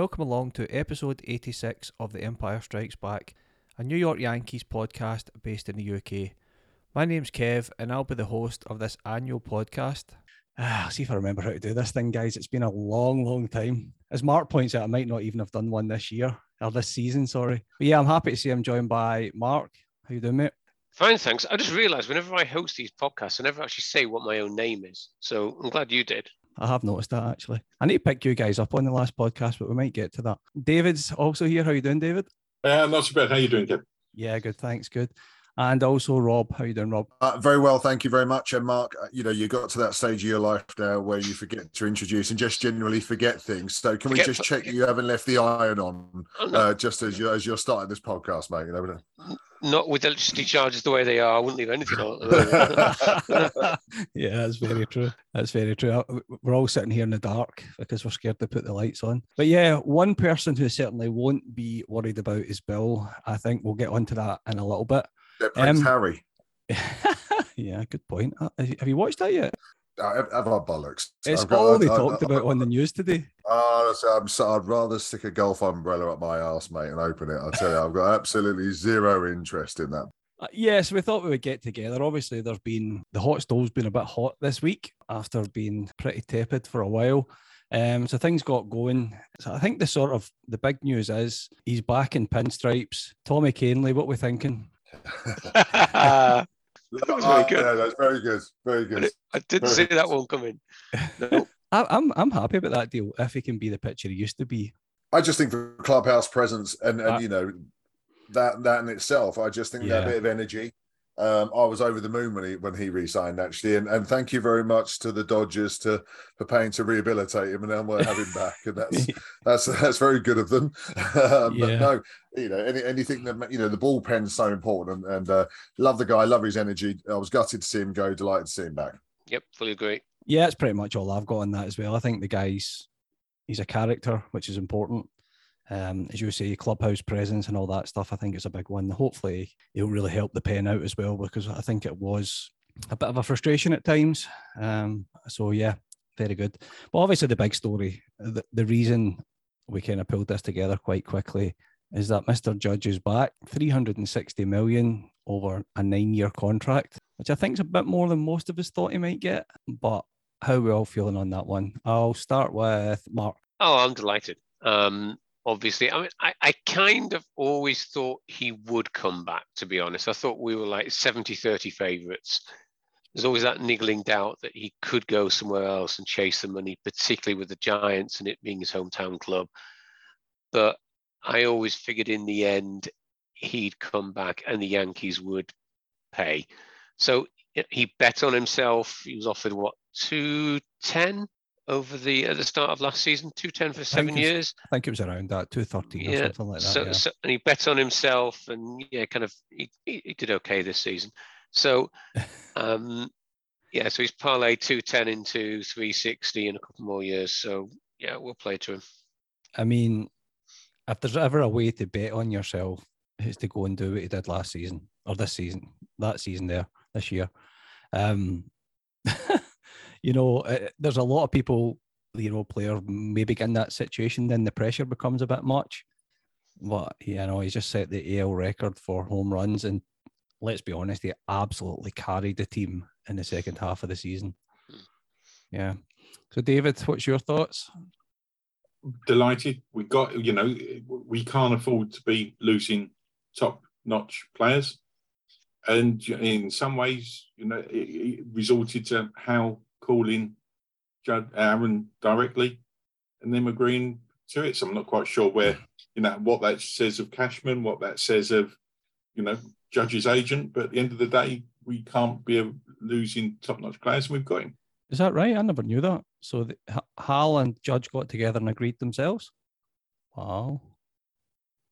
Hello there, welcome along to episode 86 of The Empire Strikes Back, a New York Yankees podcast based in the UK. My name's Kev, and I'll be the host of this annual podcast. Ah, see if I remember how to do this thing, guys. It's been a long, long time. As Mark points out, I might not even have done one this year or this season. Sorry, but yeah, I'm happy to see I'm joined by Mark. How you doing, mate? Fine, thanks. I just realised whenever I host these podcasts, I never actually say what my own name is. So I'm glad you did. I have noticed that actually. I need to pick you guys up on the last podcast, but we might get to that. David's also here. How you doing, David? Uh, not too bad. How you doing, Kev? Yeah, good. Thanks. Good. And also Rob. How you doing, Rob? Uh, very well, thank you very much. And Mark, uh, you know, you got to that stage of your life now where you forget to introduce and just generally forget things. So can Forget- we just check you haven't left the iron on uh, just as you as you're starting this podcast, mate? You know, Not with electricity charges the way they are. I wouldn't leave anything on. at the moment. yeah, that's very true. That's very true. Uh, We're all sitting here in the dark because we're scared to put the lights on. But yeah, one person who certainly won't be worried about is Bill. I think we'll get onto that in a little bit. Yeah, Prince Um, Harry. yeah, good point. Uh, Have you- have you watched that yet? Uh, have have our bollocks. It's I've got- all they I- I- talked about on the news today. Oh, so I'm so I'd rather stick a golf umbrella up my ass, mate, and open it. I tell you, I've got absolutely zero interest in that. Uh, yes, we thought we would get together. Obviously, there's been the hot stove's been a bit hot this week after being pretty tepid for a while. Um, so things got going. So I think the sort of the big news is he's back in pinstripes. Tommy Kahnle, what we thinking? that was very Ah, good. yeah, that's very good, very good. I didn't see that one coming. No. I, I'm I'm happy about that deal if he can be the pitcher he used to be. I just think the clubhouse presence and, and Uh, you know that that in itself, I just think that Yeah. bit of energy. Um, I was over the moon when he when he re-signed actually, and, and thank you very much to the Dodgers to for paying to rehabilitate him, and then we'll have him back, and that's that's that's very good of them. um, Yeah. But no, you know, any, anything that you know, the bullpen's so important, and, and uh, love the guy, love his energy. I was gutted to see him go, delighted to see him back. Yep, fully agree. Yeah, it's pretty much all I've got on that as well. I think the guy's he's a character, which is important. Um, as you say, clubhouse presence and all that stuff. I think it's a big one. Hopefully, it'll really help the pen out as well because I think it was a bit of a frustration at times. Um, so yeah, very good. But obviously, the big story, the, the reason we kind of pulled this together quite quickly is that Mr. Judge is back, 360 million over a nine-year contract, which I think is a bit more than most of us thought he might get. But how are we all feeling on that one? I'll start with Mark. Oh, I'm delighted. Um, obviously, I mean, I, I kind of always thought he would come back, to be honest. I thought we were like 70 30 favourites. There's always that niggling doubt that he could go somewhere else and chase the money, particularly with the Giants and it being his hometown club. But I always figured in the end he'd come back and the Yankees would pay. So he bet on himself. He was offered what, 210 over the at the start of last season, 210 for seven it's- years. I think it was around that 213 or Yeah, something like that. So, yeah. so and he bet on himself, and yeah, kind of he, he, he did okay this season. So, um, yeah, so he's parlay two ten into three sixty in a couple more years. So yeah, we'll play to him. I mean, if there's ever a way to bet on yourself, it's to go and do what he did last season or this season, that season there, this year. Um, you know, uh, there's a lot of people, you know, player maybe in that situation, then the pressure becomes a bit much. But, you know, he just set the AL record for home runs. And let's be honest, he absolutely carried the team in the second half of the season. Yeah. So, David, what's your thoughts? Delighted. We got, you know, we can't afford to be losing top notch players. And in some ways, you know, it, it resorted to how calling Judd Aaron directly and them agreeing to it. So I'm not quite sure where, you know, what that says of Cashman, what that says of, you know, Judge's agent. But at the end of the day, we can't be a, losing top notch players, and we've got him. Is that right? I never knew that. So the, Hal and Judge got together and agreed themselves. Wow.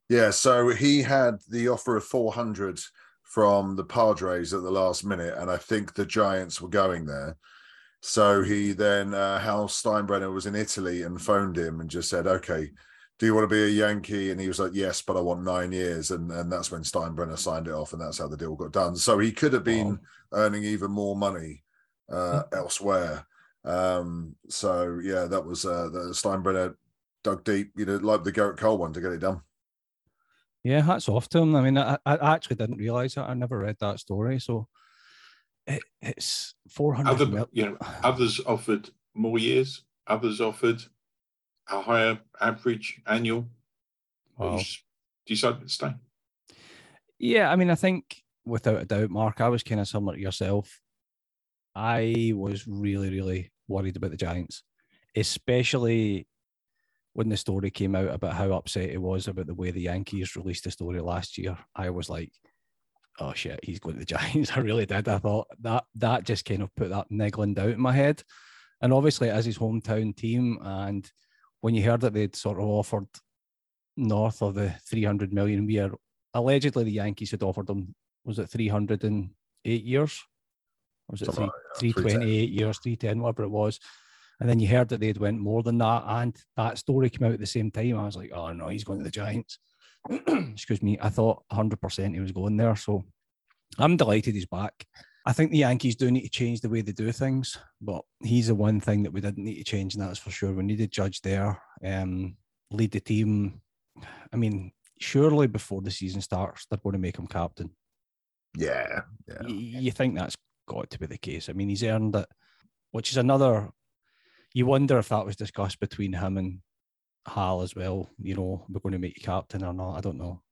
Yeah, so he had the offer of 400 from the Padres at the last minute, and I think the Giants were going there. So he then, uh, Hal Steinbrenner was in Italy and phoned him and just said, okay, do you want to be a Yankee? And he was like, yes, but I want nine years. And, and that's when Steinbrenner signed it off, and that's how the deal got done. So he could have been Wow. earning even more money uh, elsewhere. Um, so yeah, that was uh, the Steinbrenner dug deep, you know, like the Gerrit Cole one to get it done. Yeah, hats off to him. I mean, I, I actually didn't realize that. I never read that story. So it, it's 400 Other, mil- you know, others offered more years. Others offered a higher average annual. Wow. decided to stay. Yeah, I mean, I think without a doubt, Mark, I was kind of similar to yourself. I was really, really worried about the Giants, especially when the story came out about how upset it was about the way the Yankees released the story last year. I was like, oh shit, he's going to the Giants. I really did. I thought that that just kind of put that niggling doubt in my head. And obviously, as his hometown team, and when you heard that they'd sort of offered north of the 300 million we are allegedly the Yankees had offered him was it 308 years? Or was it Something three, like that, 328 years 310 whatever it was. And then you heard that they'd went more than that. And that story came out at the same time. I was like oh no he's going to the Giants excuse me I thought 100% he was going there so I'm delighted he's back I think the Yankees do need to change the way they do things but he's the one thing that we didn't need to change and that's for sure we needed Judge there um, lead the team I mean surely before the season starts, they're going to make him captain. Yeah, yeah. You think that's got to be the case. I mean, he's earned it, which is another. You wonder if that was discussed between him and Hal as well. You know, we're going to make you captain or not. I don't know.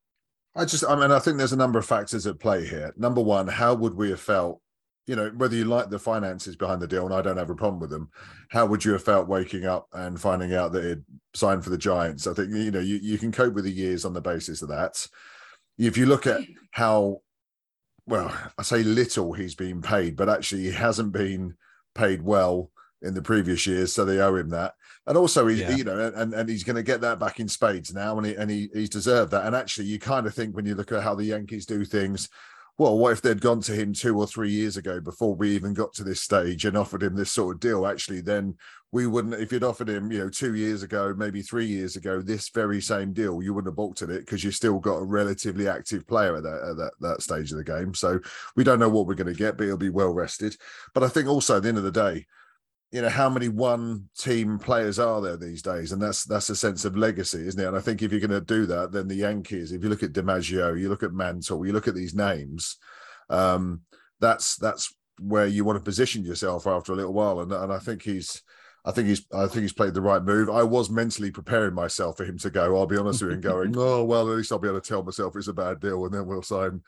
I just, I mean, I think there's a number of factors at play here. Number one, how would we have felt? You know, whether you like the finances behind the deal, and I don't have a problem with them, how would you have felt waking up and finding out that it signed for the Giants? I think you know you, you can cope with the years on the basis of that. If you look at how well, I say little he's been paid, but actually he hasn't been paid well in the previous years, so they owe him that. And also, he's Yeah. you know, and, and he's going to get that back in spades now, and he and he, he's deserved that. And actually, you kind of think when you look at how the Yankees do things, well, what if they'd gone to him two or three years ago before we even got to this stage and offered him this sort of deal? Actually, then we wouldn't. If you'd offered him, you know, two years ago, maybe three years ago, this very same deal, you wouldn't have balked at it because you still got a relatively active player at that at that, that stage of the game. So we don't know what we're going to get, but he'll be well rested. But I think also at the end of the day, you know, how many one team players are there these days? And that's that's a sense of legacy, isn't it? And I think if you're going to do that, then the Yankees, if you look at DiMaggio, you look at Mantle, you look at these names, um, that's that's where you want to position yourself after a little while. And, and I think he's I think he's I think he's played the right move. I was mentally preparing myself for him to go. I'll be honest with you, and going, oh well, at least I'll be able to tell myself it's a bad deal, and then we'll sign,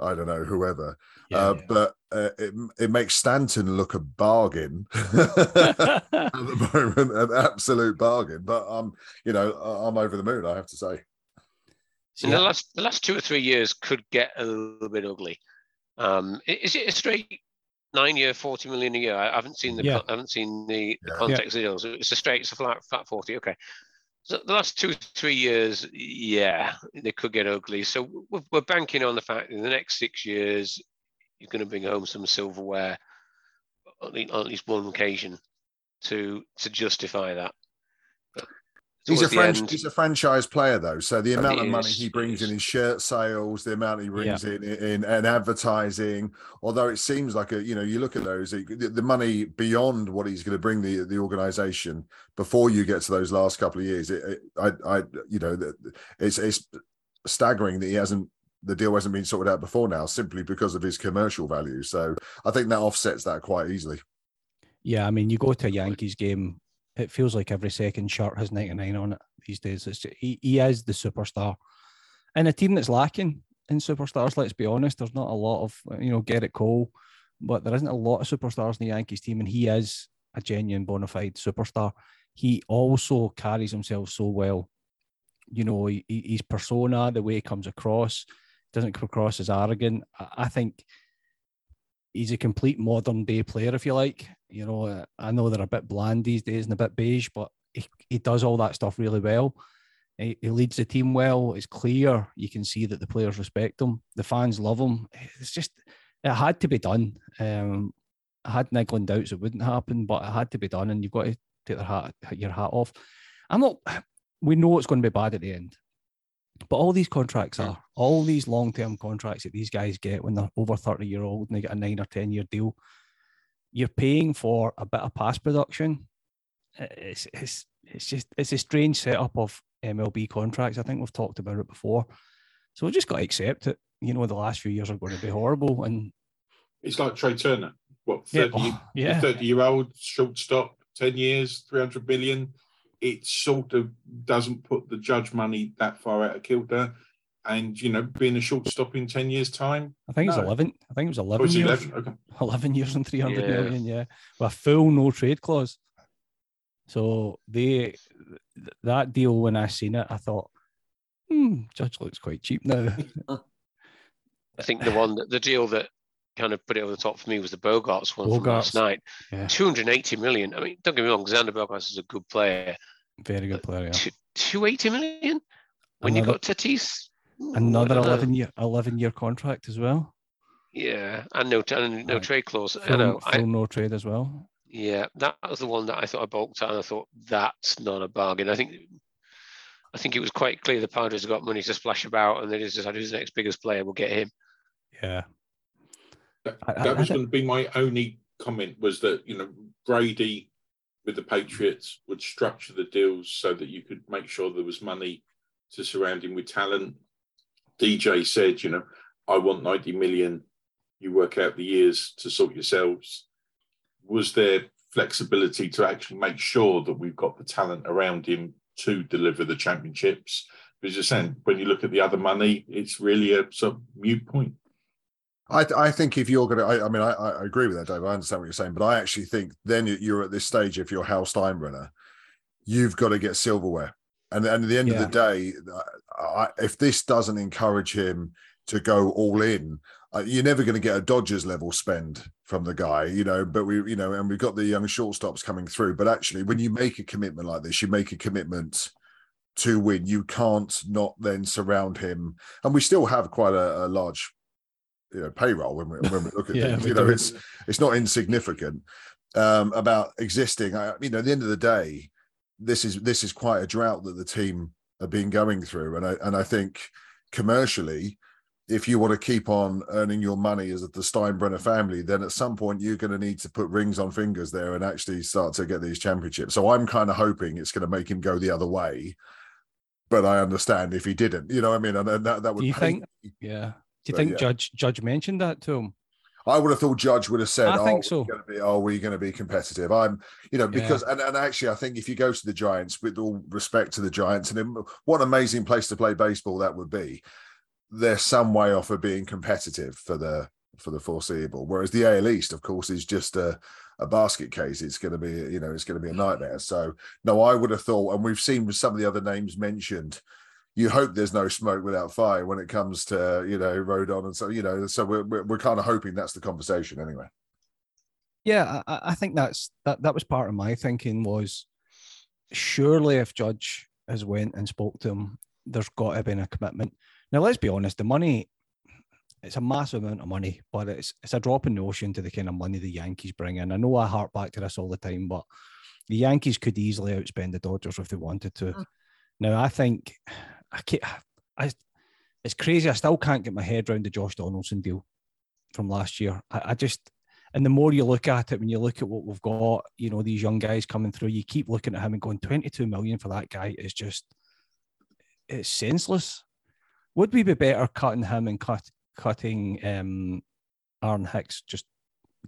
I don't know, whoever. uh, But uh, it it makes Stanton look a bargain at the moment, an absolute bargain. But I'm, um, you know, I- I'm over the moon. I have to say. In the last the last two or three years could get a little bit ugly. Um, is it a straight nine year, forty million a year? I haven't seen the Yeah. I haven't seen the, the Yeah. context of the deals. It's a straight, it's a flat flat forty. Okay. The last two three years, yeah, they could get ugly. So we're, banking on the fact in the next six years you're going to bring home some silverware on at least one occasion to to justify that. But He's a, French, he's a franchise player, though. So the amount he of money he he brings in is. in shirt sales, the amount he brings in, in in advertising, although it seems like a you know you look at those the, the money beyond what he's going to bring the the organization before you get to those last couple of years. It, it, I I you know that it's it's staggering that he hasn't the deal hasn't been sorted out before now simply because of his commercial value. So I think that offsets that quite easily. Yeah, I mean, you go to a Yankees game, it feels like every second shirt has 99 on it these days. It's he, he is the superstar. And a team that's lacking in superstars, let's be honest, there's not a lot of, you know, Gerrit Cole, but there isn't a lot of superstars in the Yankees team, and he is a genuine bona fide superstar. He also carries himself so well. You know, he, he- his persona, the way he comes across, doesn't come across as arrogant. I, I think he's a complete modern day player, if you like. You know, uh, I know they're a bit bland these days and a bit beige, but he, he does all that stuff really well. He, he leads the team well. It's clear. You can see that the players respect him. The fans love him. It's just, it had to be done. Um, I had niggling doubts it wouldn't happen, but it had to be done, and you've got to take their hat, your hat off. I'm not. We know it's going to be bad at the end, but all these contracts are all these long-term contracts that these guys get when they're over 30 year old and they get a nine or 10 year deal. You're paying for a bit of pass production. It's, it's it's just it's a strange setup of MLB contracts. I think we've talked about it before, so we've just got to accept it. You know, the last few years are going to be horrible, and It's like Trea Turner. What yeah, thirty? oh, yeah, thirty year old shortstop, ten years, three hundred billion. It sort of doesn't put the judge money that far out of kilter. And you know, being a shortstop in ten years' time, I think it's No. eleven. I think it was oh, eleven it's years. 11. Okay. 11 years and three hundred Yeah. million, yeah. with a full no trade clause. So they that deal when I seen it, I thought, hmm, Judge looks quite cheap now. I think the one that the deal that kind of put it over the top for me was the Bogaerts one from last night. yeah. 280 million. I mean, don't get me wrong, Xander Bogaerts is a good player. Very good player. Yeah. Two, 280 million when you got Tatis. Another 11 year 11 year contract as well. Yeah, and no, and no Right. trade clause. I Full, know. full I, no trade as well. yeah, that was the one that I thought I balked at, and I thought that's not a bargain. I think, I think it was quite clear the Padres got money to splash about, and they just decided who's the next biggest player, we'll get him. Yeah. That, I- that I was going to be my only comment was that you know Brady with the Patriots would structure the deals so that you could make sure there was money to surround him with talent. DJ said, you know, I want 90 million. You work out the years to sort yourselves. Was there flexibility to actually make sure that we've got the talent around him to deliver the championships? Because you're saying when you look at the other money, it's really a sort of mute point. I, I think if you're going to, I, I mean, I, I agree with that, Dave. I understand what you're saying, but I actually think then you're at this stage, if you're Hal Steinbrenner, you've got to get silverware. And, and at the end Yeah. of the day, I, if this doesn't encourage him to go all in, uh, you're never going to get a Dodgers level spend from the guy, you know. But we, you know, and we've got the young shortstops coming through. But actually, when you make a commitment like this, you make a commitment to win. You can't not then surround him. And we still have quite a, a large you know payroll when we when we look at Yeah, things. You know, it's it's not insignificant um, about existing. I, you know, at the end of the day, this is this is quite a drought that the team have been going through, and I and I think commercially, if you want to keep on earning your money as the Steinbrenner family, then at some point you're going to need to put rings on fingers there and actually start to get these championships. So I'm kind of hoping it's going to make him go the other way. But I understand if he didn't, you know, what I mean, and that that would you think- me. Yeah. Do you But think yeah. Judge Judge mentioned that to him? I would have thought Judge would have said, I "Oh, think we're so. gonna be, oh, we're going to be competitive." I'm, you know, because and, and actually, I think if you go to the Giants, with all respect to the Giants, and what an amazing place to play baseball that would be. They're some way off of being competitive for the for the foreseeable. Whereas the AL East, of course, is just a a basket case. It's going to be, you know, it's going to be a nightmare. So no, I would have thought, and we've seen with some of the other names mentioned. You hope there's no smoke without fire when it comes to you know Rodon and so you know so we're we're, we're kind of hoping that's the conversation anyway. Yeah, I, I- I think that's that. That was part of my thinking was surely if Judge has went and spoke to him, there's got to be a commitment. Now let's be honest, the money it's a massive amount of money, but it's it's a drop in the ocean to the kind of money the Yankees bring in. I know I harp back to this all the time, but the Yankees could easily outspend the Dodgers if they wanted to. Mm. Now I think I can't, I it's crazy. I still can't get my head around the Josh Donaldson deal from last year. I, I just and the more you look at it, when you look at what we've got, you know, these young guys coming through, you keep looking at him and going, 22 million for that guy is just it's senseless. Would we be better cutting him and cut cutting um Aaron Hicks, just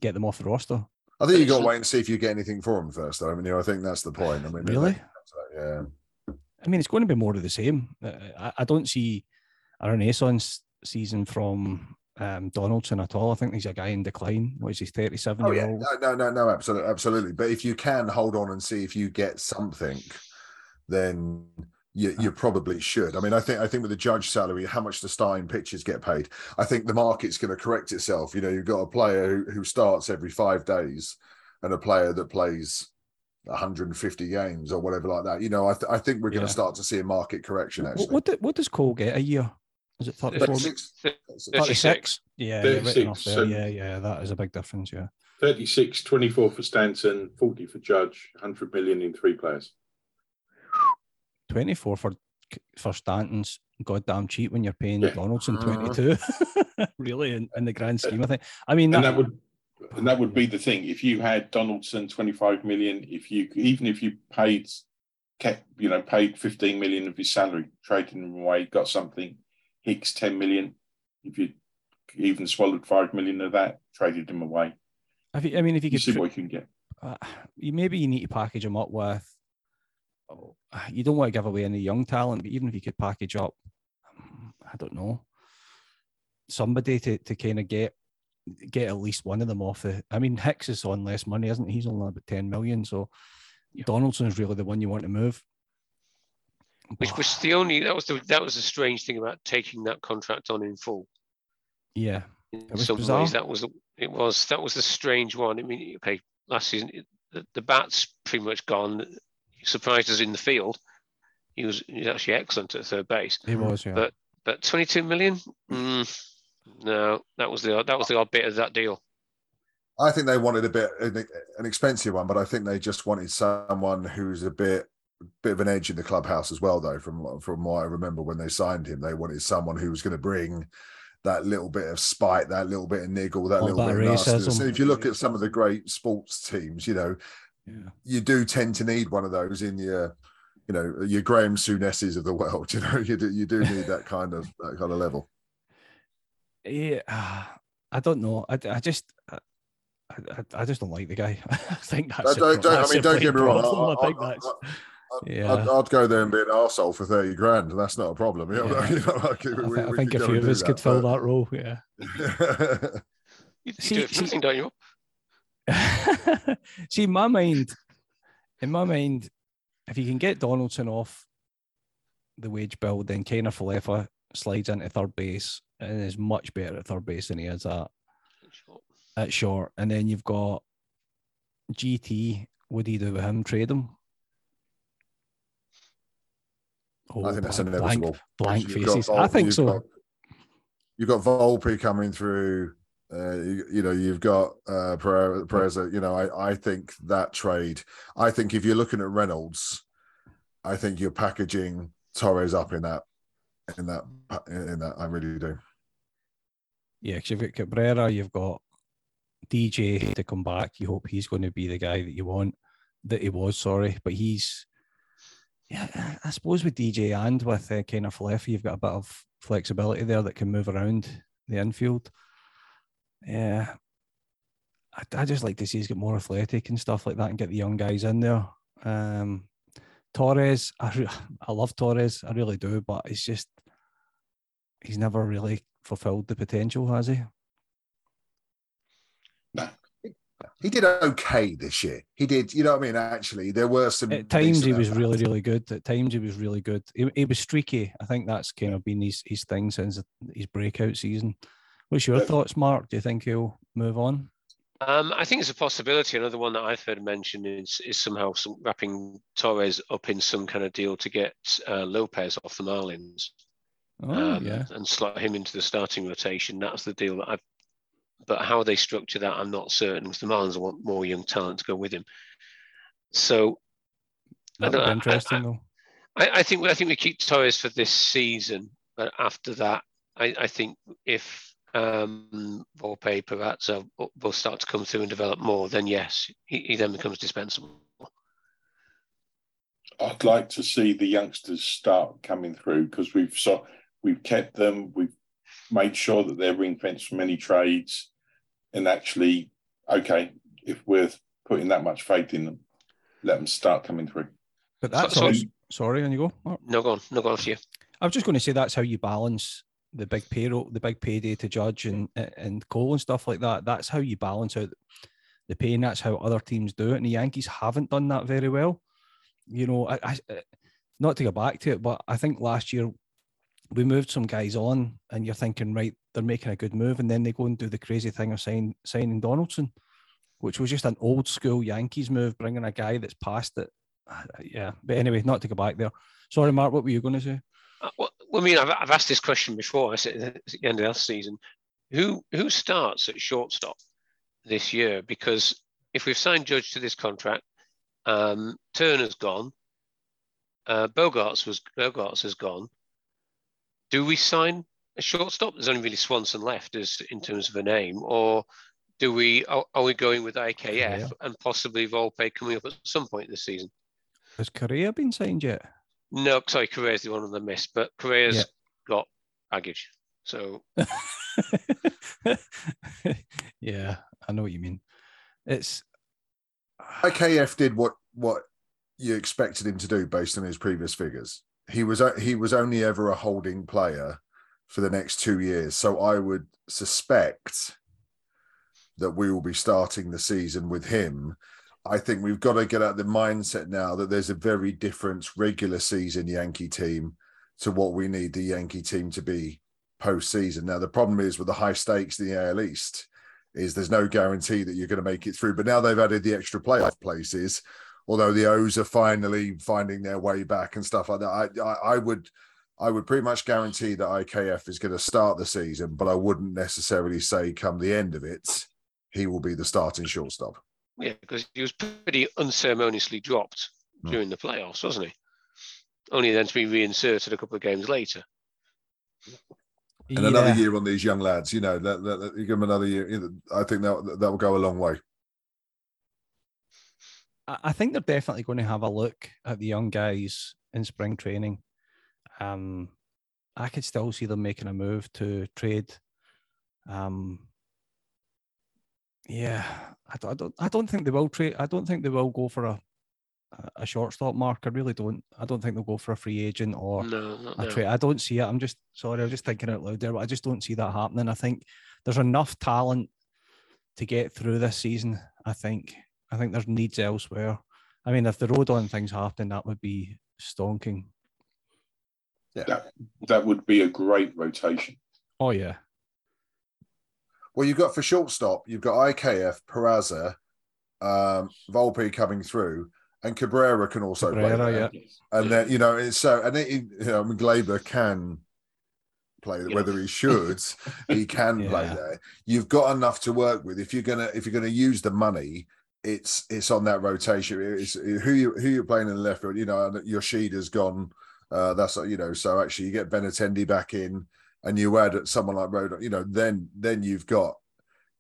get them off the roster? I think you got to wait and see if you get anything for him first. Though. I mean, you know, I think that's the point. I mean, Really? yeah. I mean, it's going to be more of the same. Uh, I, I don't see a renaissance season from um, Donaldson at all. I think he's a guy in decline. What is he, 37 Oh year yeah, old? no, no, no, no, absolutely, absolutely. But if you can hold on and see if you get something, then you, you probably should. I mean, I think I think with the judge salary, how much the starting pitchers get paid, I think the market's going to correct itself. You know, you've got a player who, who starts every five days, and a player that plays 150 games or whatever like that. You know, I, th- I think we're going Yeah. to start to see a market correction. What, Actually, what, do- what does Cole get a year? Is it 34? 36, 36? Yeah, 36, enough there. so- Yeah, yeah, that is a big difference. Yeah. 36, 24 for Stanton, 40 for Judge, 100 million in three players. 24 for for Stanton's goddamn cheap when you're paying Yeah. Donaldson Mhm. 22. really, in, in the grand scheme of things. I mean, and that, that would and that would be the thing if you had Donaldson 25 million if you even if you paid kept, you know, paid 15 million of his salary, traded him away, got something. Hicks 10 million. If you even swallowed 5 million of that, traded him away. If you, I mean, if you You could, see what you can get. uh, you maybe you need to package them up with. oh, You don't want to give away any young talent, but even if you could package up, um, I don't know, somebody to, to kind of get get at least one of them off the. I mean, Hicks is on less money, isn't he? He's only about ten million, so Donaldson's really the one you want to move. Which was the only that was the that was the strange thing about taking that contract on in full. yeah, In some bizarre. ways, that was the- it was that was the strange one. I mean, okay, last season it- the, the bat's pretty much gone. He surprised us in the field. He was, he was actually excellent at third base. he was. Yeah, But- But 22 million? Mm, no, that was the odd- that was the odd bit of that deal. I think they wanted a bit an, an expensive one, but I think they just wanted someone who's a bit bit of an edge in the clubhouse as well. Though, from from what I remember when they signed him, they wanted someone who was going to bring that little bit of spite, that little bit of niggle, that All little bit of nastiness. racism. And if you look at some of the great sports teams, you know, yeah. you do tend to need one of those in your, you know, your Graham Souness's of the world. You know, you do you do need that kind of that kind of level. Yeah, I don't know. I, I just. I, I, I just don't like the guy. I think that's. Don't, pro- don't, I mean, the don't get me main wrong. problem. I I, think that's. I'd, Yeah. I'd, I'd go there and be an arsehole for 30 grand. That's not a problem. You know, Yeah. you know, like, I, we- I think a few of do us could fill that role. Yeah. You, you See- do it see- don't you? See, in my mind, in my mind, if you can get Donaldson off the wage bill, then Kane Kiner-Falefa slides into third base and is much better at third base than he is at, at short. And then you've got GT. What do you do with him? Trade him? Oh, I think that's blank- inevitable. Blank, You've blank faces. Vol- I think you've so. got- you've got Volpe coming through. Uh, you, you know, you've got uh, Perez. Perez uh, you know, I, I think that trade. I think if you're looking at Reynolds, I think you're packaging Torres up in that, in that, in that. I really do. Yeah, because you've got Cabrera, you've got DJ to come back. You hope he's going to be the guy that you want, that he was, sorry. But he's, yeah, I- suppose with DJ and with uh, kind of you've got a bit of flexibility there that can move around the infield. Yeah. I, I just like to see he's get more athletic and stuff like that and get the young guys in there. Um, Torres, I, re- I love Torres, I really do, but it's just, he's never really fulfilled the potential, has he? He did okay this year. He did, you know what I mean? Actually, there were some. At times he was at really, really good. At times he was really good. He, he was streaky. I think that's kind of been his, his thing since his breakout season. What's your thoughts, Mark? Do you think he'll move on? Um, I think it's a possibility. Another one that I've heard mentioned is is somehow some, wrapping Torres up in some kind of deal to get uh, Lopez off the Marlins Oh, um, yeah. and slot him into the starting rotation. That's the deal that I've. But how they structure that, I'm not certain. Because the Marlins want more young talent to go with him. So That would interesting, I- though. I, I think I think we keep Torres for this season, but after that, I, I think if um, Volpe, Peraza will start to come through and develop more, then yes, he, he then becomes dispensable. I'd like to see the youngsters start coming through because we've so we've kept them, we've made sure that they're ring fenced from any trades, and actually, okay, if we're putting that much faith in them, let them start coming through. But So- that's so- also, sorry, and you go. Mark? No, go on, no, go on for you. I was just going to say that's how you balance the big payroll, the big payday to judge and and Cole and stuff like that. That's how you balance out the pay, and that's how other teams do it. And the Yankees haven't done that very well. You know, I, I not to go back to it, but I think last year we moved some guys on, and you're thinking, right, they're making a good move, and then they go and do the crazy thing of sign, signing Donaldson, which was just an old school Yankees move, bringing a guy that's past it. Uh, Yeah, but anyway, not to go back there. Sorry, Mark, what were you going to say? Uh, Well, I mean, I've, I've asked this question before. I said at the end of last season, who who starts at shortstop this year? Because if we've signed Judge to this contract, um, Turner's gone, uh, Bogaerts was Bogaerts has gone. Do we sign a shortstop? There's only really Swanson left as in terms of a name, or do we are, are we going with IKF Yeah. and possibly Volpe coming up at some point this season? has Correa been signed yet? No, sorry, Correa's the one on the miss, but Correa's Yeah. got baggage. So yeah, I know what you mean. It's IKF did what what you expected him to do based on his previous figures. He was he was only ever a holding player for the next two years, so I would suspect that we will be starting the season with him. I think we've got to get out the mindset now that there's a very different regular season Yankee team to what we need the Yankee team to be postseason. Now the problem is with the high stakes in the AL East is there's no guarantee that you're going to make it through. But now they've added the extra playoff places, although the O's are finally finding their way back and stuff like that. I, I, I would, I would pretty much guarantee that IKF is going to start the season, but I wouldn't necessarily say come the end of it, he will be the starting shortstop. Yeah, because he was pretty unceremoniously dropped Hmm. during the playoffs, wasn't he? Only then to be reinserted a couple of games later. And another year on these young lads, you know, that, that, that- you give them another year. I think that that will go a long way. I I think they're definitely going to have a look at the young guys in spring training. Um, I could still see them making a move to trade. Um, yeah, I don't, I don't, I don't think they will trade. I don't think they will go for a a shortstop mark. I really don't. I don't think they'll go for a free agent or No, a now. trade. I don't see it. I'm just sorry. I was just thinking out loud there, but I just don't see that happening. I think there's enough talent to get through this season. I think. I think there's needs elsewhere. I mean, if the Rodon things happen, that would be stonking. That that would be a great rotation. Oh yeah, Well, you've got for shortstop, you've got IKF, Peraza, um, Volpe coming through, and Cabrera can also play. There. yeah. And then you know it's so, and it, you know, I mean, Gleyber can play Yeah. whether he should, he can play there. You've got enough to work with. If you're gonna if you're gonna use the money, it's it's on that rotation. It's who you who you're playing in the left field. You know, and Yoshida's gone. Uh, that's you know, so actually you get Benintendi back in, and you add someone like Rodon. You know, then then you've got.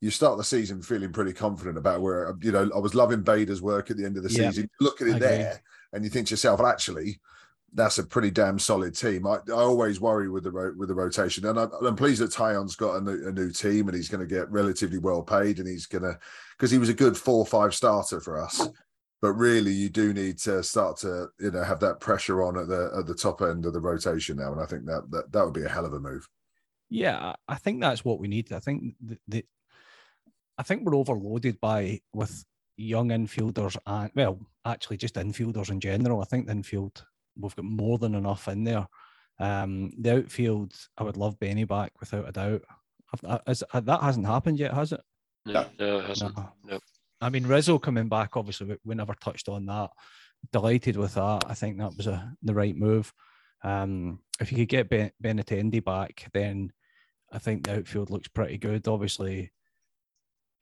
You start the season feeling pretty confident about where you know I was loving Bader's work at the end of the Yeah. season. Look at it there, and you think to yourself, well, actually, that's a pretty damn solid team. I, I always worry with the ro- with the rotation, and I, I'm pleased that Taillon's got a new, a new team and he's going to get relatively well paid, and he's going to because he was a good four or five starter for us. But really, you do need to start to you know have that pressure on at the at the top end of the rotation now, and I think that that, that would be a hell of a move. yeah. I I think that's what we need. I think the, the I think we're overloaded by with young infielders and well, actually just infielders in general. I think the infield we've got more than enough in there. Um, the outfield, I would love Benny back without a doubt. I've- I- uh, that hasn't happened yet, has it? No, no, it hasn't. No. No. I mean, Rizzo coming back, obviously, we, never touched on that. Delighted with that. I think that was a the right move. Um, if you could get ben, Benintendi back, then I think the outfield looks pretty good. Obviously,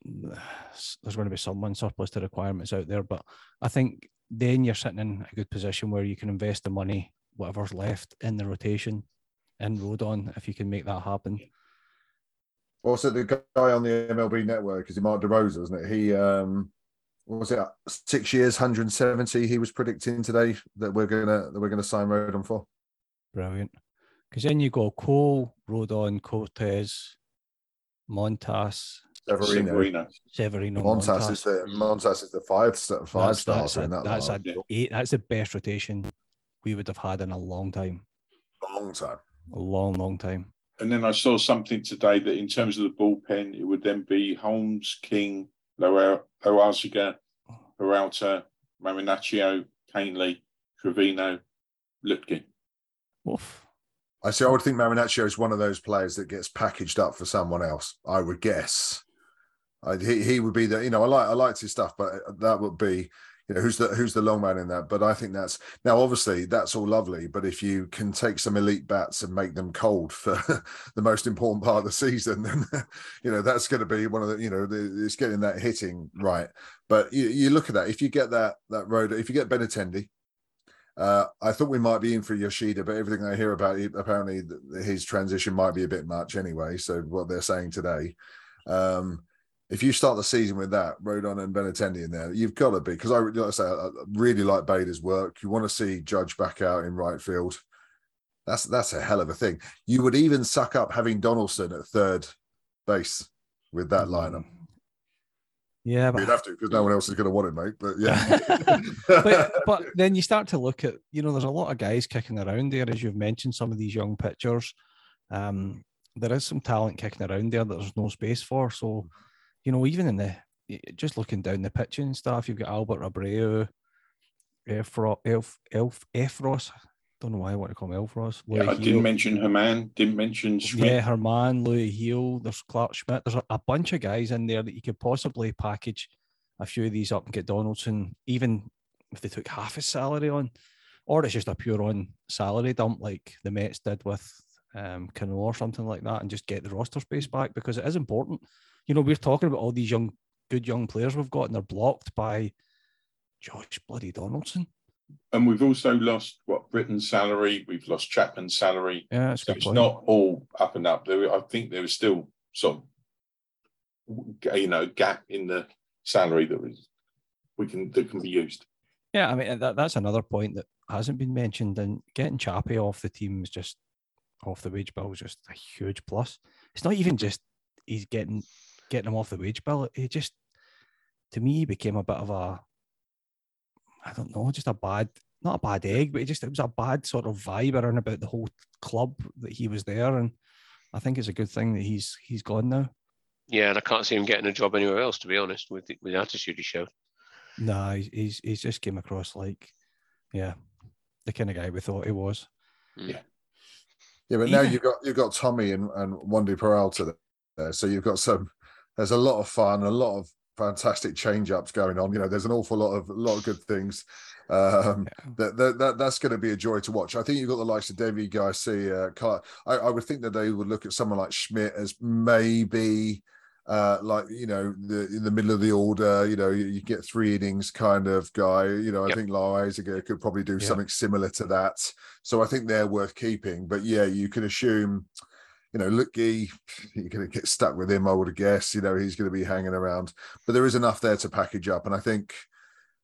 there's going to be someone surplus to requirements out there, but I think then you're sitting in a good position where you can invest the money, whatever's left in the rotation, in Rodon, if you can make that happen. Also, the guy on the MLB network is it Mark DeRosa, isn't it? He um what was it six years, 170. He was predicting today that we're gonna that we're gonna sign Rodon for. Brilliant. Because then you go Cole, Rodon, Cortes, Montas, Severino. Severino. Severino. Montas is the Montas is the five st- five That's- that's starter a- in that that's a eight. That's the best rotation we would have had in a long time. a long time. A long, long time. And then I saw something today that in terms of the bullpen, it would then be Holmes, King, Loáisiga, Peralta, Marinaccio, Kahnle, Trevino, Luetge. Woof. I see. I would think Marinaccio is one of those players that gets packaged up for someone else. I would guess. I, he he would be the you know I like I liked his stuff, but that would be you know who's the who's the long man in that. But I think that's now obviously that's all lovely. But if you can take some elite bats and make them cold for the most important part of the season, then you know that's going to be one of the you know the, it's getting that hitting right. But you, you look at that if you get that that road if you get Benintendi. Uh, I thought we might be in for Yoshida, but everything I hear about it, apparently his transition might be a bit much anyway. So what they're saying today, um, if you start the season with that, Rodon and Benintendi in there, you've got to be because I, like I say, I really like Bader's work. You want to see Judge back out in right field. That's that's a hell of a thing. You would even suck up having Donaldson at third base with that lineup. Yeah, but You'd have to because no one else is going to want it, mate. But yeah, but, but then you start to look at, you know, there's a lot of guys kicking around there, as you've mentioned, some of these young pitchers. Um, there is some talent kicking around there that there's no space for. So, you know, even in the just looking down the pitching stuff, you've got Albert Abreu, Efro, Elf, Elf, Effross. Don't know why I want to call him Elfros. Yeah, I didn't mention Herman, didn't mention Schmidt. Yeah, Herman, Luis Gil, there's Clarke Schmidt. There's a, a, bunch of guys in there that you could possibly package a few of these up and get Donaldson, even if they took half his salary on, or it's just a pure on salary dump like the Mets did with um, Cano or something like that, and just get the roster space back because it is important. You know, we're talking about all these young, good young players we've got, and they're blocked by Josh bloody Donaldson and we've also lost what Britton's salary. We've lost Chapman's salary. Yeah, so it's point. not all up and up. There, I think there was still some, you know, gap in the salary that was we can that can be used. Yeah, I mean that, that's another point that hasn't been mentioned. And getting Chappie off the team is just off the wage bill is just a huge plus. It's not even just he's getting getting him off the wage bill. He just to me became a bit of a I don't know, just a bad, not a bad egg, but it just it was a bad sort of vibe around about the whole club that he was there, and I think it's a good thing that he's he's gone now. Yeah, and I can't see him getting a job anywhere else, to be honest, with the, with the attitude he showed. No, nah, he's he's just came across like, yeah, the kind of guy we thought he was. Hmm. Yeah. Yeah, but now you've got you've got Tommy and and Wandy Peralta there, so you've got some. There's a lot of fun, a lot of fantastic change ups going on. You know, there's an awful lot of a lot of good things. Um, yeah. that, that, that that's going to be a joy to watch. I think you've got the likes of Deivi Garcia. I, I would think that they would look at someone like Schmidt as maybe. Uh, like you know, the in the middle of the order, you know, you, you get three innings kind of guy. You know, I think Loáisiga could probably do yep. something similar to that. So I think they're worth keeping. But yeah, you can assume you know, Luetge, you're going to get stuck with him, I would guess. You know, he's going to be hanging around, but there is enough there to package up. And I think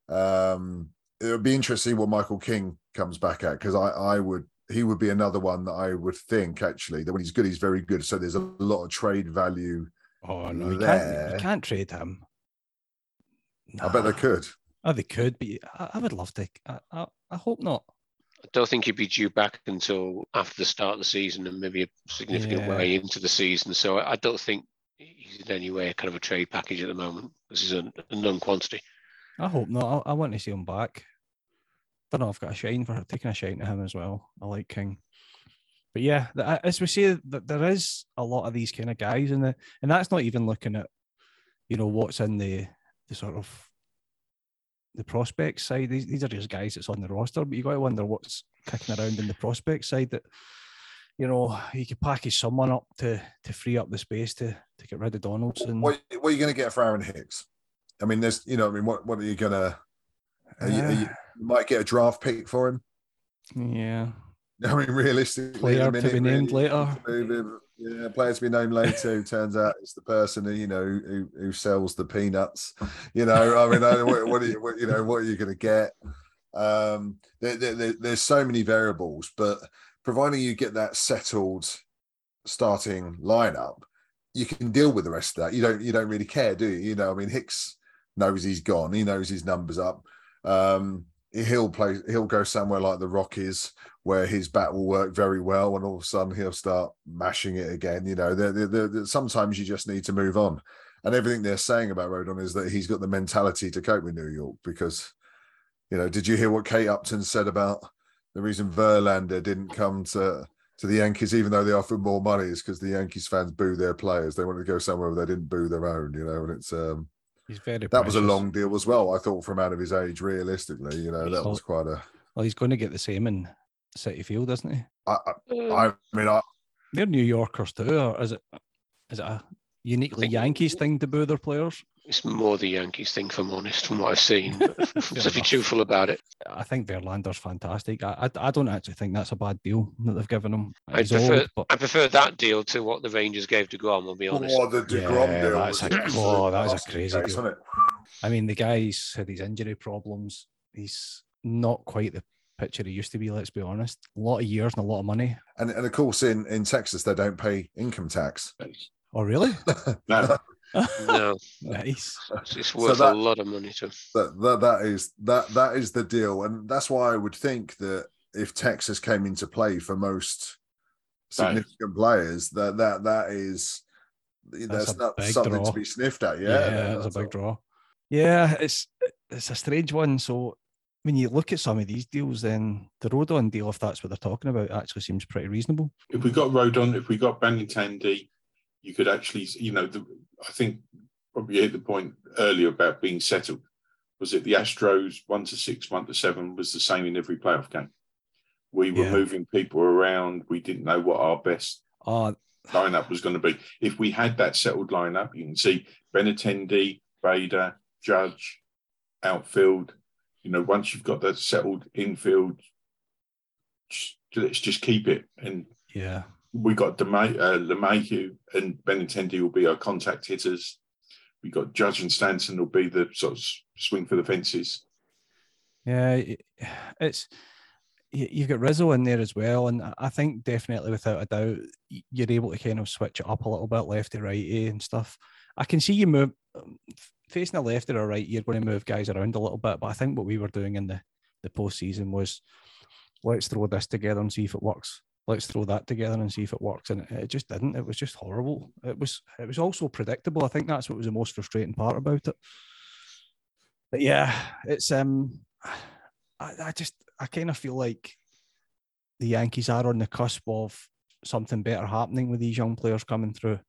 um, it would be interesting what Michael King comes back at because I, I would, he would be another one that I would think actually that when he's good, he's very good. So there's a lot of trade value. Oh no, you can't, you can't trade him. Nah. I bet they could. Oh, they could, but I, I would love to. I, I, I hope not. I don't think he'd be due back until after the start of the season and maybe a significant yeah. way into the season. So I don't think he's in any way kind of a trade package at the moment. This is a, a known quantity. I hope not. I, I, want to see him back. I don't know. I've got a shine for taking a shine to him as well. I like King. But yeah, as we say, that there is a lot of these kind of guys in the, and that's not even looking at, you know, what's in the the sort of the prospect side. These, these are just guys that's on the roster, but you got to wonder what's kicking around in the prospect side that you know you could package someone up to to free up the space to to get rid of Donaldson. What, what are you going to get for Aaron Hicks? I mean, there's you know, I mean, what what are you going to? Uh, you, you, might get a draft pick for him. Yeah. I mean, realistically, player minute, to be named really, later. Yeah, player to be named later. Who turns out it's the person who you know who, who sells the peanuts. You know, I mean, what, what, are you, what, you know, what are you going to get? Um, there, there, there's so many variables, but providing you get that settled starting lineup, you can deal with the rest of that. You don't you don't really care, do you? You know, I mean, Hicks knows he's gone. He knows his numbers up. Um, he'll play. He'll go somewhere like the Rockies where his bat will work very well, and all of a sudden he'll start mashing it again. You know, they're, they're, they're, sometimes you just need to move on. And everything they're saying about Rodon is that he's got the mentality to cope with New York because, you know, did you hear what Kate Upton said about the reason Verlander didn't come to to the Yankees, even though they offered more money, is because the Yankees fans boo their players. They wanted to go somewhere where they didn't boo their own, you know, and it's um He's very that precious. was a long deal as well. I thought from out of his age, realistically, you know, that was quite a well, he's going to get the same in Citi Field, isn't he? I, I, mm. I mean, I, they're New Yorkers too, or is it is it a uniquely Yankees thing to boo their players? It's more the Yankees thing, if I'm honest, from what I've seen. But to be truthful about it, I think Verlander's fantastic. I, I, I don't actually think that's a bad deal that they've given him. I prefer old, but I prefer that deal to what the Rangers gave to Grom. I'll be oh, honest. Oh, the deGrom Yeah, deal. that's a- oh, that was a masterpiece, crazy deal. wasn't it? I mean, the guy's had these injury problems. He's not quite the pitcher he used to be. Let's be honest. A lot of years and a lot of money. And, and of course, in, in Texas, they don't pay income tax. Oh, really? No, No, nice. it's, it's worth that- a lot of money to. That, that that is that that is the deal, and that's why I would think that if Texas came into play for most Right. significant players, that that that is that's, a not something draw. to be sniffed at. Yeah, Yeah, it's a big all. draw. Yeah, it's it's a strange one. So when you look at some of these deals, then the Rodon deal, if that's what they're talking about, actually seems pretty reasonable. if we got Rodon, if we got Benintendi, you could actually, you know, the, I think probably hit the point earlier about being settled. Was it the Astros one to six, one to seven was the same in every playoff game? We were Yeah. moving people around. We didn't know what our best Oh, lineup was going to be. If we had that settled lineup, you can see Benintendi, Bader, Judge, outfield. You know, once you've got that settled infield, just- let's just keep it. And yeah. We got DeMay, uh, and Benintendi will be our contact hitters. We got Judge and Stanton will be the sort of swing for the fences. Yeah, it's you- you've got Rizzo in there as well, and I- think definitely without a doubt you're able to kind of switch it up a little bit, lefty, righty, and stuff. I can see you move um, facing a lefty or right. You're going to move guys around a little bit, but I think what we were doing in the the postseason was let's throw this together and see if it works. Let's throw that together and see if it works, and it, just didn't. It was just horrible. It was it was also predictable. I think that's what was the most frustrating part about it. But yeah, it's um, I, I just I kind of feel like the Yankees are on the cusp of something better happening with these young players coming through,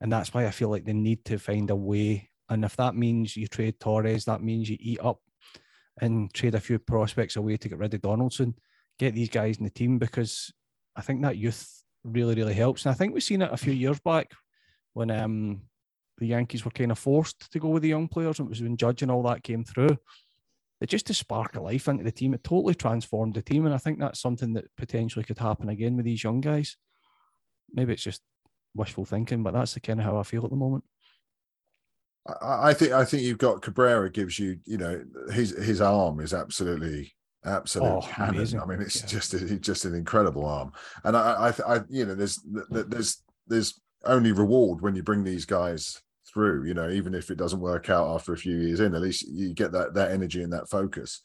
and that's why I feel like they need to find a way. And if that means you trade Torres, that means you eat up and trade a few prospects away to get rid of Donaldson, get these guys in the team because I think that youth really really helps. And I think we've seen it a few years back when um the Yankees were kind of forced to go with the young players, and it was when Judge and all that came through. It just to spark a life into the team. It totally transformed the team, and I think that's something that potentially could happen again with these young guys. Maybe it's just wishful thinking, but that's the kind of how I feel at the moment. I, I think I think you've got Cabrera gives you, you know, his his arm is absolutely absolute Oh, cannon. amazing. I mean, it's Yeah. just a, just an incredible arm, and I, I, I, you know, there's there's there's only reward when you bring these guys through. You know, even if it doesn't work out after a few years in, at least you get that that energy and that focus.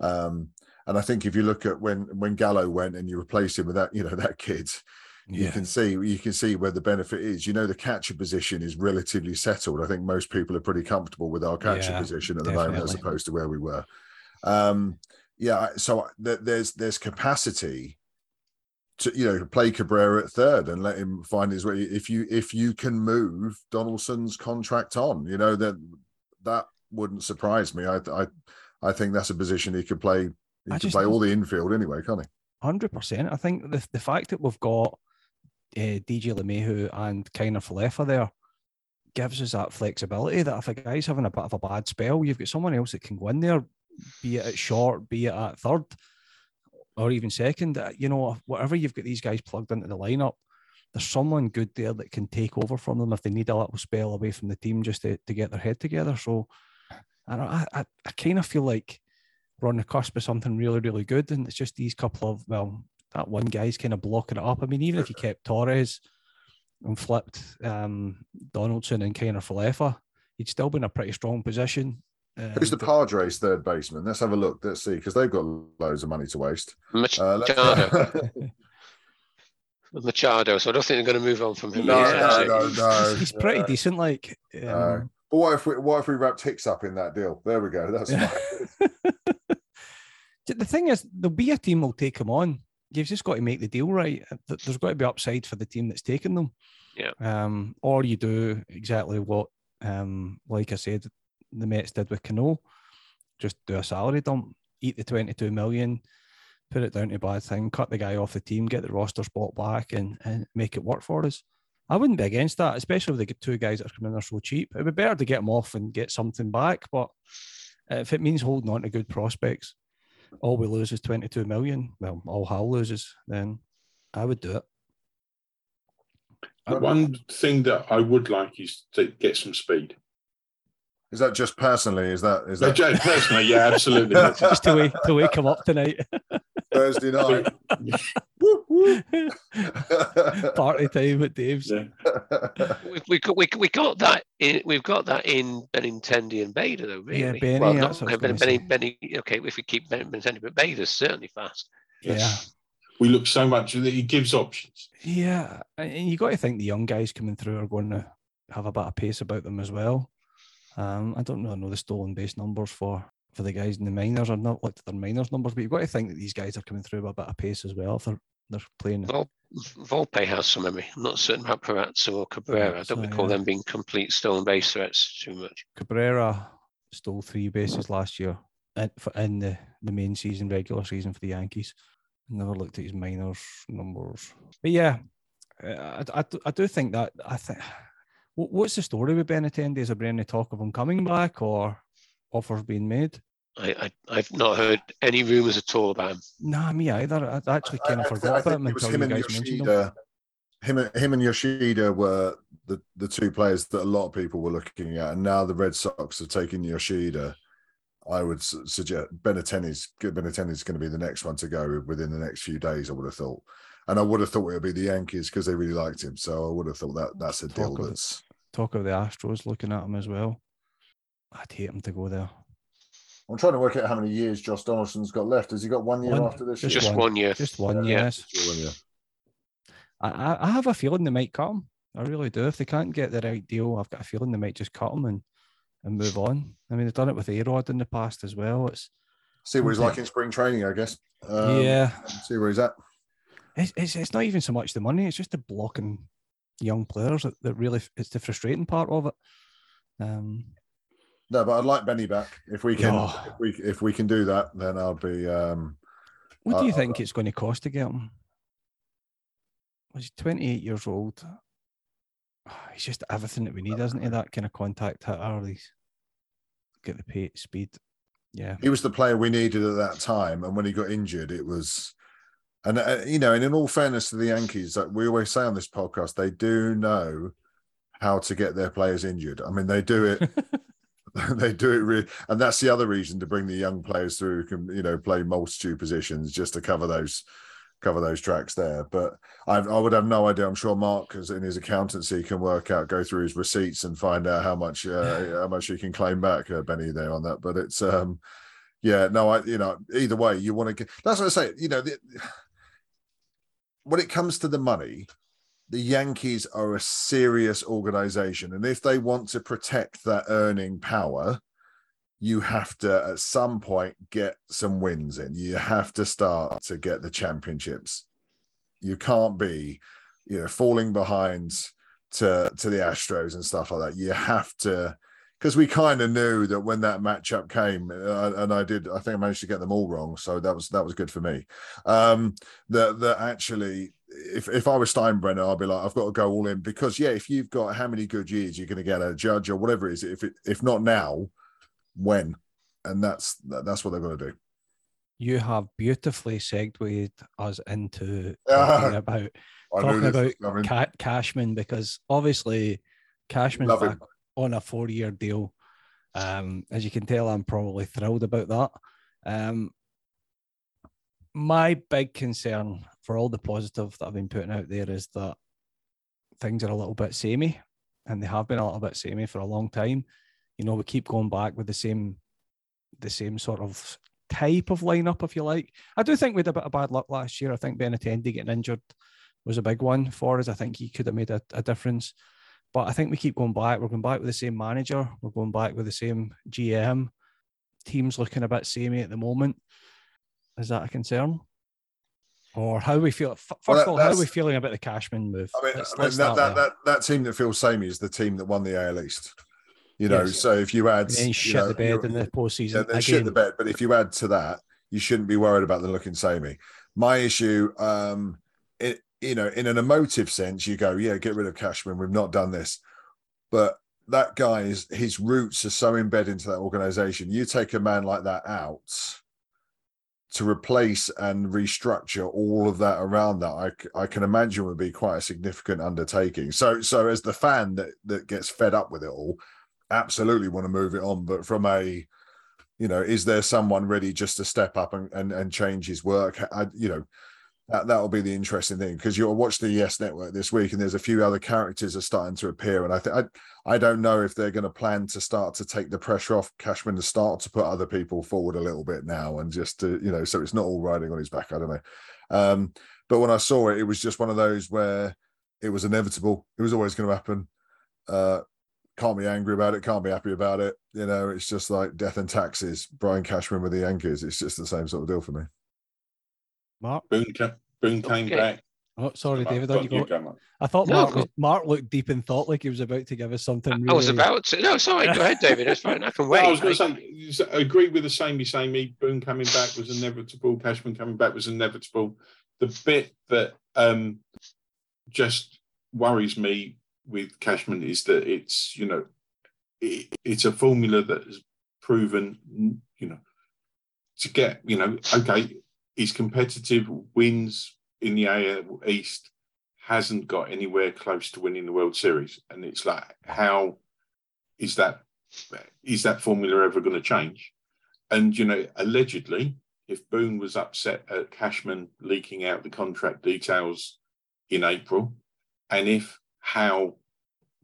Um, and I think if you look at when when Gallo went and you replace him with that, you know, that kid, you can see you can see where the benefit is. You know, the catcher position is relatively settled. I think most people are pretty comfortable with our catcher Yeah, position at the moment, as opposed to where we were. Um, yeah, so th- there's there's capacity to you know play Cabrera at third and let him find his way. If you if you can move Donaldson's contract on, you know that that wouldn't surprise me. I I I think that's a position he could play. He I can play all the infield anyway, can't he? Hundred percent. I think the the fact that we've got uh, DJ LeMahieu and Kiner-Falefa there gives us that flexibility that if a guy's having a bit of a bad spell, you've got someone else that can go in there, be it at short, be it at third, or even second. Uh, You know, whatever you've got these guys plugged into the lineup, there's someone good there that can take over from them if they need a little spell away from the team just to, to get their head together. So I, I, I, kind of feel like we're on the cusp of something really, really good. And it's just these couple of, well, that one guy's kind of blocking it up. I mean, even if you kept Torres and flipped um, Donaldson and Kiner-Falefa, you'd still be in a pretty strong position. Who's the Padres third baseman? Let's have a look. Let's see, because they've got loads of money to waste. Mach- Uh, Machado. Machado. So I don't think they're going to move on from him. No, yet, no, no, no. he's, he's pretty Uh, decent. Like, um, uh, But what if we what if we wrapped Hicks up in that deal? There we go. That's Yeah. fine. the thing is, there'll be a team will take him on. You've just got to make the deal right. There's got to be upside for the team that's taking them. Yeah. Um, or you do exactly what, um, like I said, the Mets did with Cano. Just do a salary dump, eat the 22 million, put it down to bad thing, cut the guy off the team, get the roster spot back, and, and make it work for us. I wouldn't be against that, especially with the two guys that are coming in are so cheap. It'd be better to get them off and get something back. But if it means holding on to good prospects, all we lose is 22 million. Well, all Hal loses, then I would do it. One thing that I would like is to get some speed. Is that just personally? Is that is that just personally? Yeah, absolutely. just to wake to wake him up tonight. Thursday night. Party time at Dave's. Yeah. we, we, we, we got that in we've got that in Benintendi and Bader, though, really. Yeah, Benny. Well, not, Benny, Benny, Benny, okay, if we keep Benintendi, but Bader's certainly fast. Yeah. We look so much that he gives options. Yeah. And you got to think the young guys coming through are going to have a bit of pace about them as well. Um, I don't really know the stolen base numbers for for the guys in the minors. I've not looked at their minors numbers, but you've got to think that these guys are coming through with a bit of pace as well if they're they're playing. Vol- Volpe has some memory. I'm not certain about Peraza or Cabrera. I don't recall yeah. them being complete stolen base threats too much. Cabrera stole three bases last year in, in the, the main season, regular season for the Yankees. Never looked at his minors numbers. But yeah, I, I, I do think that I think What's the story with Benintendi? Is there any talk of him coming back or offers being made? I, I have not heard any rumours at all about him. Nah, me either. I actually kind of forgot about him until you guys mentioned him. Him, him and Yoshida were the, the two players that a lot of people were looking at, and now the Red Sox have taken Yoshida. I would suggest Benintendi's Benintendi's going to be the next one to go within the next few days. I would have thought and I would have thought it would be the Yankees because they really liked him. So I would have thought that that's a talk deal. Of, that's talk of the Astros looking at him as well. I'd hate him to go there. I'm trying to work out how many years Josh Donaldson's got left. Has he got one year one, after this? Just year? one year. Just one, yeah. yes. One year. I, I have a feeling they might cut him. I really do. If they can't get the right deal, I've got a feeling they might just cut him and, and move on. I mean, they've done it with A-Rod in the past as well. It's see what he's like in spring training, I guess. Um, yeah. See where he's at it's, it's, it's not even so much the money; it's just the blocking young players that, that really it's the frustrating part of it. Um, no, but I'd like Benny back if we can. Oh. If we if we can do that, then I'll be. Um, what do you think it's going to cost to get him? He's 28 years old. He's just everything that we need, isn't he? That kind of contact hitter. He's get the pay, speed. Yeah, he was the player we needed at that time, and when he got injured, it was and uh, you know, and in all fairness to the Yankees, like we always say on this podcast, they do know how to get their players injured. I mean, they do it. they do it really, and that's the other reason to bring the young players through who can, you know, play multitude positions just to cover those cover those tracks there. But I, I would have no idea. I'm sure Mark, as in his accountancy, can work out, go through his receipts and find out how much uh, how much he can claim back, uh, Benny, there on that. But it's um, yeah, no, I you know, either way, you want to get. That's what I say. You know, the, when it comes to the money, the Yankees are a serious organization. And if they want to protect that earning power, you have to at some point get some wins in. You have to start to get the championships. You can't be, you know, falling behind to to the Astros and stuff like that. You have to because we kind of knew that when that matchup came, uh, and I did, I think I managed to get them all wrong, so that was that was good for me. Um, that that actually, if if I was Steinbrenner, I'd be like, I've got to go all in because yeah, if you've got how many good years you're going to get a judge or whatever it is, if it if not now, when, and that's that's what they're going to do. You have beautifully segued us into talking about talking about Cashman because obviously Cashman's back, on a four year deal. Um, as you can tell, I'm probably thrilled about that. Um, my big concern for all the positive that I've been putting out there is that things are a little bit samey, and they have been a little bit samey for a long time. You know, we keep going back with the same, the same sort of type of lineup, if you like. I do think we had a bit of bad luck last year. I think Benintendi getting injured was a big one for us. I think he could have made a, a difference. But I think we keep going back. We're going back with the same manager. We're going back with the same GM. Team's looking a bit samey at the moment. Is that a concern? Or how we feel? First well, that, of all, how are we feeling about the Cashman move? I mean, let's, I mean that, that, that, that, team that feels samey is the team that won the AL East. You know, yes. so if you add, and you shit know, the bed in the postseason, yeah, they shit the bed. But if you add to that, you shouldn't be worried about them looking samey. My issue, um, you know, in an emotive sense, you go, yeah, get rid of Cashman. We've not done this, but that guy is his roots are so embedded into that organization. You take a man like that out to replace and restructure all of that around that, I, I can imagine would be quite a significant undertaking. So, so as the fan that that gets fed up with it all, absolutely want to move it on. But from a, you know, is there someone ready just to step up and and, and change his work? I, you know, that that'll be the interesting thing because you'll watch the Yes Network this week, and there's a few other characters are starting to appear, and I think I I don't know if they're going to plan to start to take the pressure off Cashman to start to put other people forward a little bit now, and just to you know, so it's not all riding on his back. I don't know, um, but when I saw it, it was just one of those where it was inevitable. It was always going to happen. Uh, can't be angry about it. Can't be happy about it. You know, it's just like death and taxes. Brian Cashman with the Yankees. It's just the same sort of deal for me. Mark. Boone, Boone came okay. back. Oh, sorry, David. You go. Go, I thought no, Mark, was, Mark looked deep in thought, like he was about to give us something. Really... I was about to. No, sorry. Go ahead, David. It's fine. I can wait. No, I was going to say, agree with the same you say. Me, Boone coming back was inevitable. Cashman coming back was inevitable. The bit that um, just worries me with Cashman is that it's you know it, it's a formula that has proven you know to get you know okay his competitive wins in the AL East hasn't got anywhere close to winning the World Series, and it's like, how is that? Is that formula ever going to change? And you know, allegedly, if Boone was upset at Cashman leaking out the contract details in April, and if Hal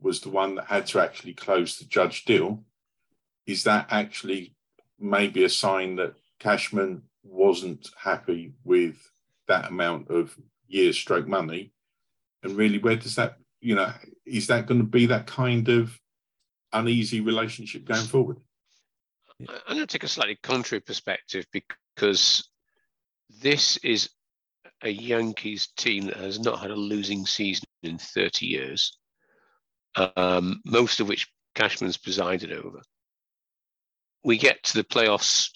was the one that had to actually close the judge deal, is that actually maybe a sign that Cashman wasn't happy with that amount of years stroke money. And really where does that you know is that going to be that kind of uneasy relationship going forward? I'm going to take a slightly contrary perspective because this is a yankees team that has not had a losing season in 30 years um, most of which cashman's presided over. We get to the playoffs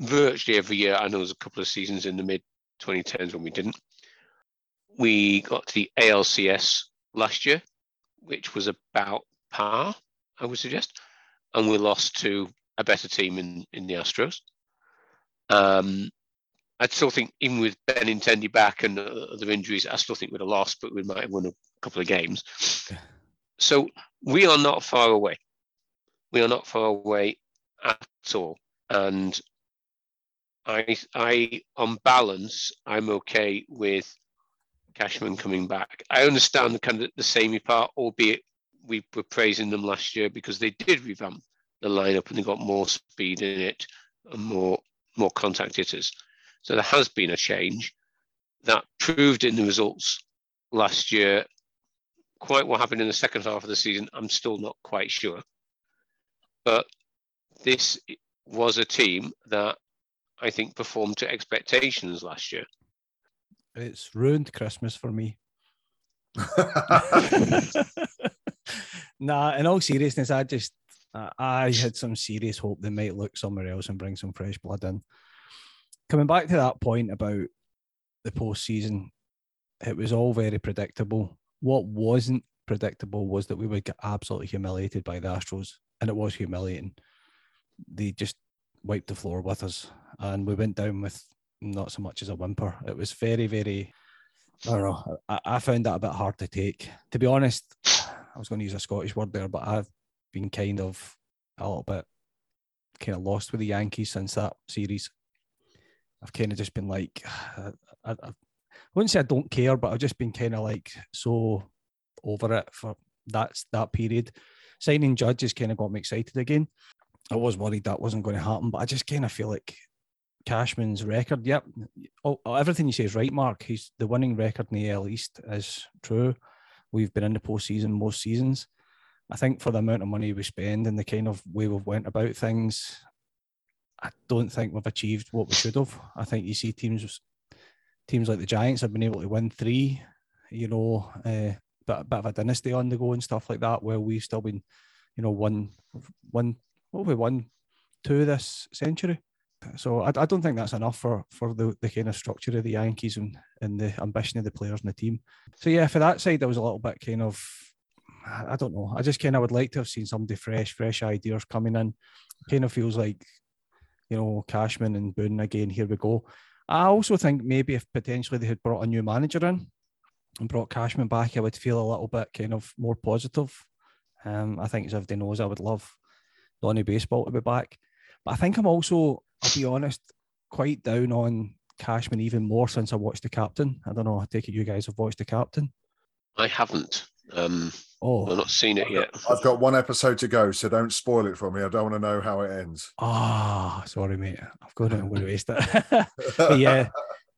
virtually every year. I know there's a couple of seasons in the mid 2010s when we didn't. We got to the ALCS last year, which was about par, I would suggest, and we lost to a better team in, in the Astros. Um, I still think, even with Ben Benintendi back and other injuries, I still think we'd have lost, but we might have won a couple of games. So we are not far away. We are not far away at all. And I, I, on balance, I'm okay with Cashman coming back. I understand the kind of the samey part, albeit we were praising them last year because they did revamp the lineup and they got more speed in it and more more contact hitters. So there has been a change that proved in the results last year. Quite what happened in the second half of the season, I'm still not quite sure. But this was a team that I think, performed to expectations last year. It's ruined Christmas for me. nah, in all seriousness, I just I had some serious hope they might look somewhere else and bring some fresh blood in. Coming back to that point about the postseason, it was all very predictable. What wasn't predictable was that we would get absolutely humiliated by the Astros, and it was humiliating. They just wiped the floor with us and we went down with not so much as a whimper. It was very, very. I don't know. I, I found that a bit hard to take. To be honest, I was going to use a Scottish word there, but I've been kind of a little bit kind of lost with the Yankees since that series. I've kind of just been like, I, I, I wouldn't say I don't care, but I've just been kind of like so over it for that's that period. Signing Judge has kind of got me excited again. I was worried that wasn't going to happen, but I just kind of feel like Cashman's record. Yep, oh, everything you say is right, Mark. He's the winning record in the AL East is true. We've been in the postseason most seasons. I think for the amount of money we spend and the kind of way we've went about things, I don't think we've achieved what we should have. I think you see teams, teams like the Giants have been able to win three, you know, uh, bit, bit of a dynasty on the go and stuff like that. Where we've still been, you know, one, one, what have we won two this century? So I, I don't think that's enough for for the, the kind of structure of the Yankees and and the ambition of the players and the team. So yeah, for that side, I was a little bit kind of, I don't know. I just kind of would like to have seen somebody fresh, fresh ideas coming in. Kind of feels like, you know, Cashman and Boone again. Here we go. I also think maybe if potentially they had brought a new manager in and brought Cashman back, I would feel a little bit kind of more positive. Um, I think as everybody knows, I would love Donnie Baseball to be back. But I think I'm also, I'll be honest, quite down on Cashman even more since I watched the captain. I don't know. I take it you guys have watched the captain. I haven't. Um, oh, I've not seen it yet. I've got one episode to go, so don't spoil it for me. I don't want to know how it ends. Ah, oh, sorry, mate. I've got it. I'm going to waste it. yeah,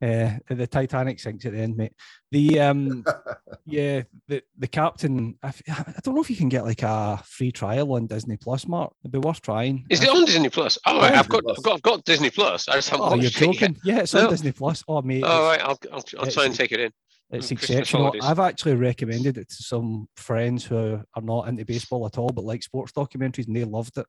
uh, the Titanic sinks at the end, mate. The um, yeah, the the captain. I, I, don't know if you can get like a free trial on Disney Plus, Mark. It'd be worth trying. Is it on Disney Plus? Oh, right, I've got, I've got, I've got Disney Plus. I just haven't oh, you're joking? It yeah, it's no. on Disney Plus. Oh, mate. Oh, right. I'll, I'll, I'll try and take it in. It's Christmas exceptional. holidays. I've actually recommended it to some friends who are not into baseball at all, but like sports documentaries, and they loved it.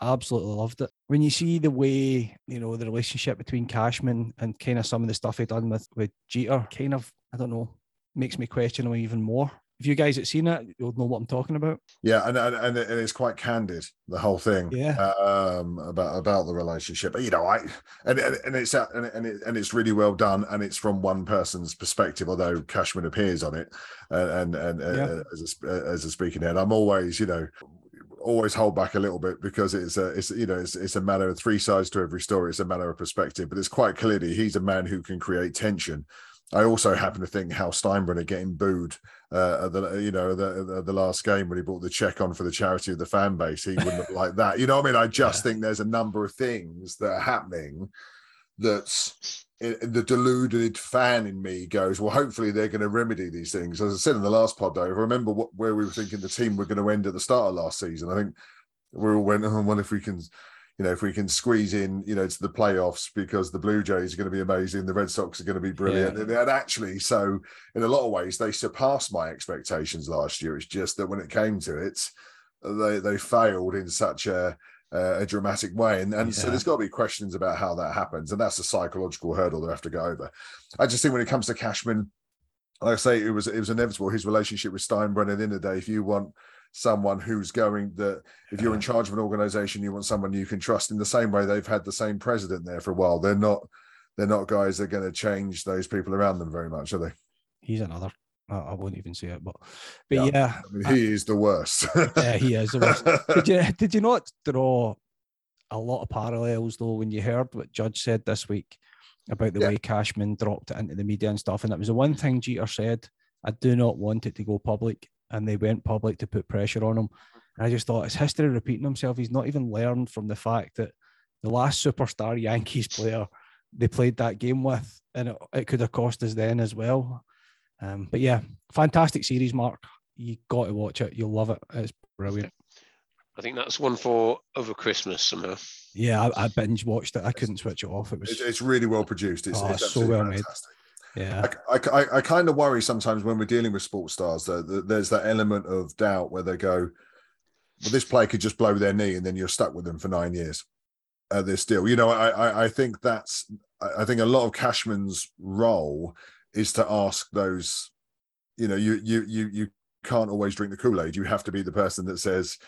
Absolutely loved it. When you see the way, you know, the relationship between Cashman and kind of some of the stuff he done with with Jeter, kind of, I don't know, makes me question him even more. If you guys had seen it, you'll know what I'm talking about. Yeah, and and, and it's quite candid the whole thing. Yeah. Um, about about the relationship. But, You know, I and and, and it's uh, and and, it, and it's really well done, and it's from one person's perspective. Although Cashman appears on it, and and, and Yeah. uh, as a as a speaking head, I'm always you know always hold back a little bit because it's a it's you know it's, it's a matter of three sides to every story it's a matter of perspective but it's quite clearly he's a man who can create tension I also happen to think Hal Steinbrenner getting booed uh, at the you know the, the the last game when he brought the check on for the charity of the fan base. He wouldn't have liked that. You know what I mean? I just think there's a number of things that are happening that's the deluded fan in me goes, well, hopefully they're going to remedy these things. As I said in the last pod, though, if I remember what, where we were thinking the team were going to end at the start of last season, I think we all went, oh, well, if we can, you know, if we can squeeze in, you know, to the playoffs because the Blue Jays are going to be amazing, the Red Sox are going to be brilliant. Yeah. And, and actually, so in a lot of ways, they surpassed my expectations last year. It's just that when it came to it, they they failed in such a uh, a dramatic way, and and so there's got to be questions about how that happens, and that's a psychological hurdle they have to go over. I just think when it comes to Cashman, like I say, it was it was inevitable. His relationship with Steinbrenner at the end of the day, if you want someone who's going that if you're in charge of an organization, you want someone you can trust in the same way they've had the same president there for a while. They're not they're not guys that are going to change those people around them very much, are they? He's another. I, I won't even say it, but but Yeah. yeah, I mean, he is the worst. yeah, he is. the worst. did you did you not draw a lot of parallels though when you heard what Judge said this week about the Yeah. way Cashman dropped it into the media and stuff? And it was the one thing Jeter said, I do not want it to go public. And they went public to put pressure on him. And I just thought it's history repeating himself. He's not even learned from the fact that the last superstar Yankees player they played that game with, and it, it could have cost us then as well. Um, but yeah, fantastic series, Mark. You got to watch it. You'll love it. It's brilliant. I think that's one for over Christmas somehow. Yeah, I, I binge watched it. I couldn't switch it off. It was it's, it's really well produced. It's, Oh, it's so absolutely well made. yeah, I, I, I kind of worry sometimes when we're dealing with sports stars that, that there's that element of doubt where they go, well, this player could just blow their knee and then you're stuck with them for nine years at this deal. You know, I, I, I think that's, I I think a lot of Cashman's role is to ask those, you know, you, you, you, you can't always drink the Kool Aid. You have to be the person that says,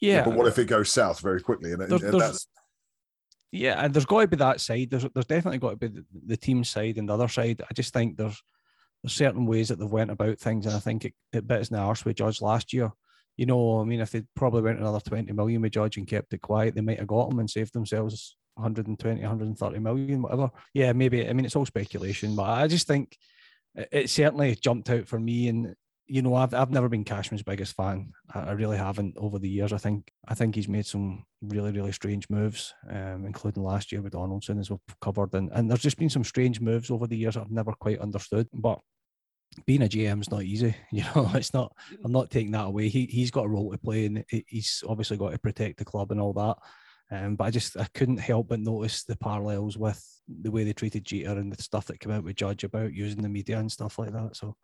yeah, but what if it goes south very quickly? And, and, There's- and that's, yeah, and there's got to be that side. There's there's definitely got to be the, the team side and the other side. I just think there's there's certain ways that they've went about things, and I think it, it bit us in the arse with Judge last year. You know, I mean, if they probably went another 20 million with Judge and kept it quiet, they might have got him and saved themselves 120, 130 million, whatever. Yeah, maybe. I mean, it's all speculation, but I just think it, certainly jumped out for me. And you know, I've I've never been Cashman's biggest fan. I, I really haven't over the years. I think I think he's made some really really strange moves, um, including last year with Donaldson, as we've covered. And and there's just been some strange moves over the years I've never quite understood. But being a GM is not easy. You know, it's not. I'm not taking that away. He he's got a role to play, and he's obviously got to protect the club and all that. Um, but I just I couldn't help but notice the parallels with the way they treated Jeter and the stuff that came out with Judge about using the media and stuff like that. So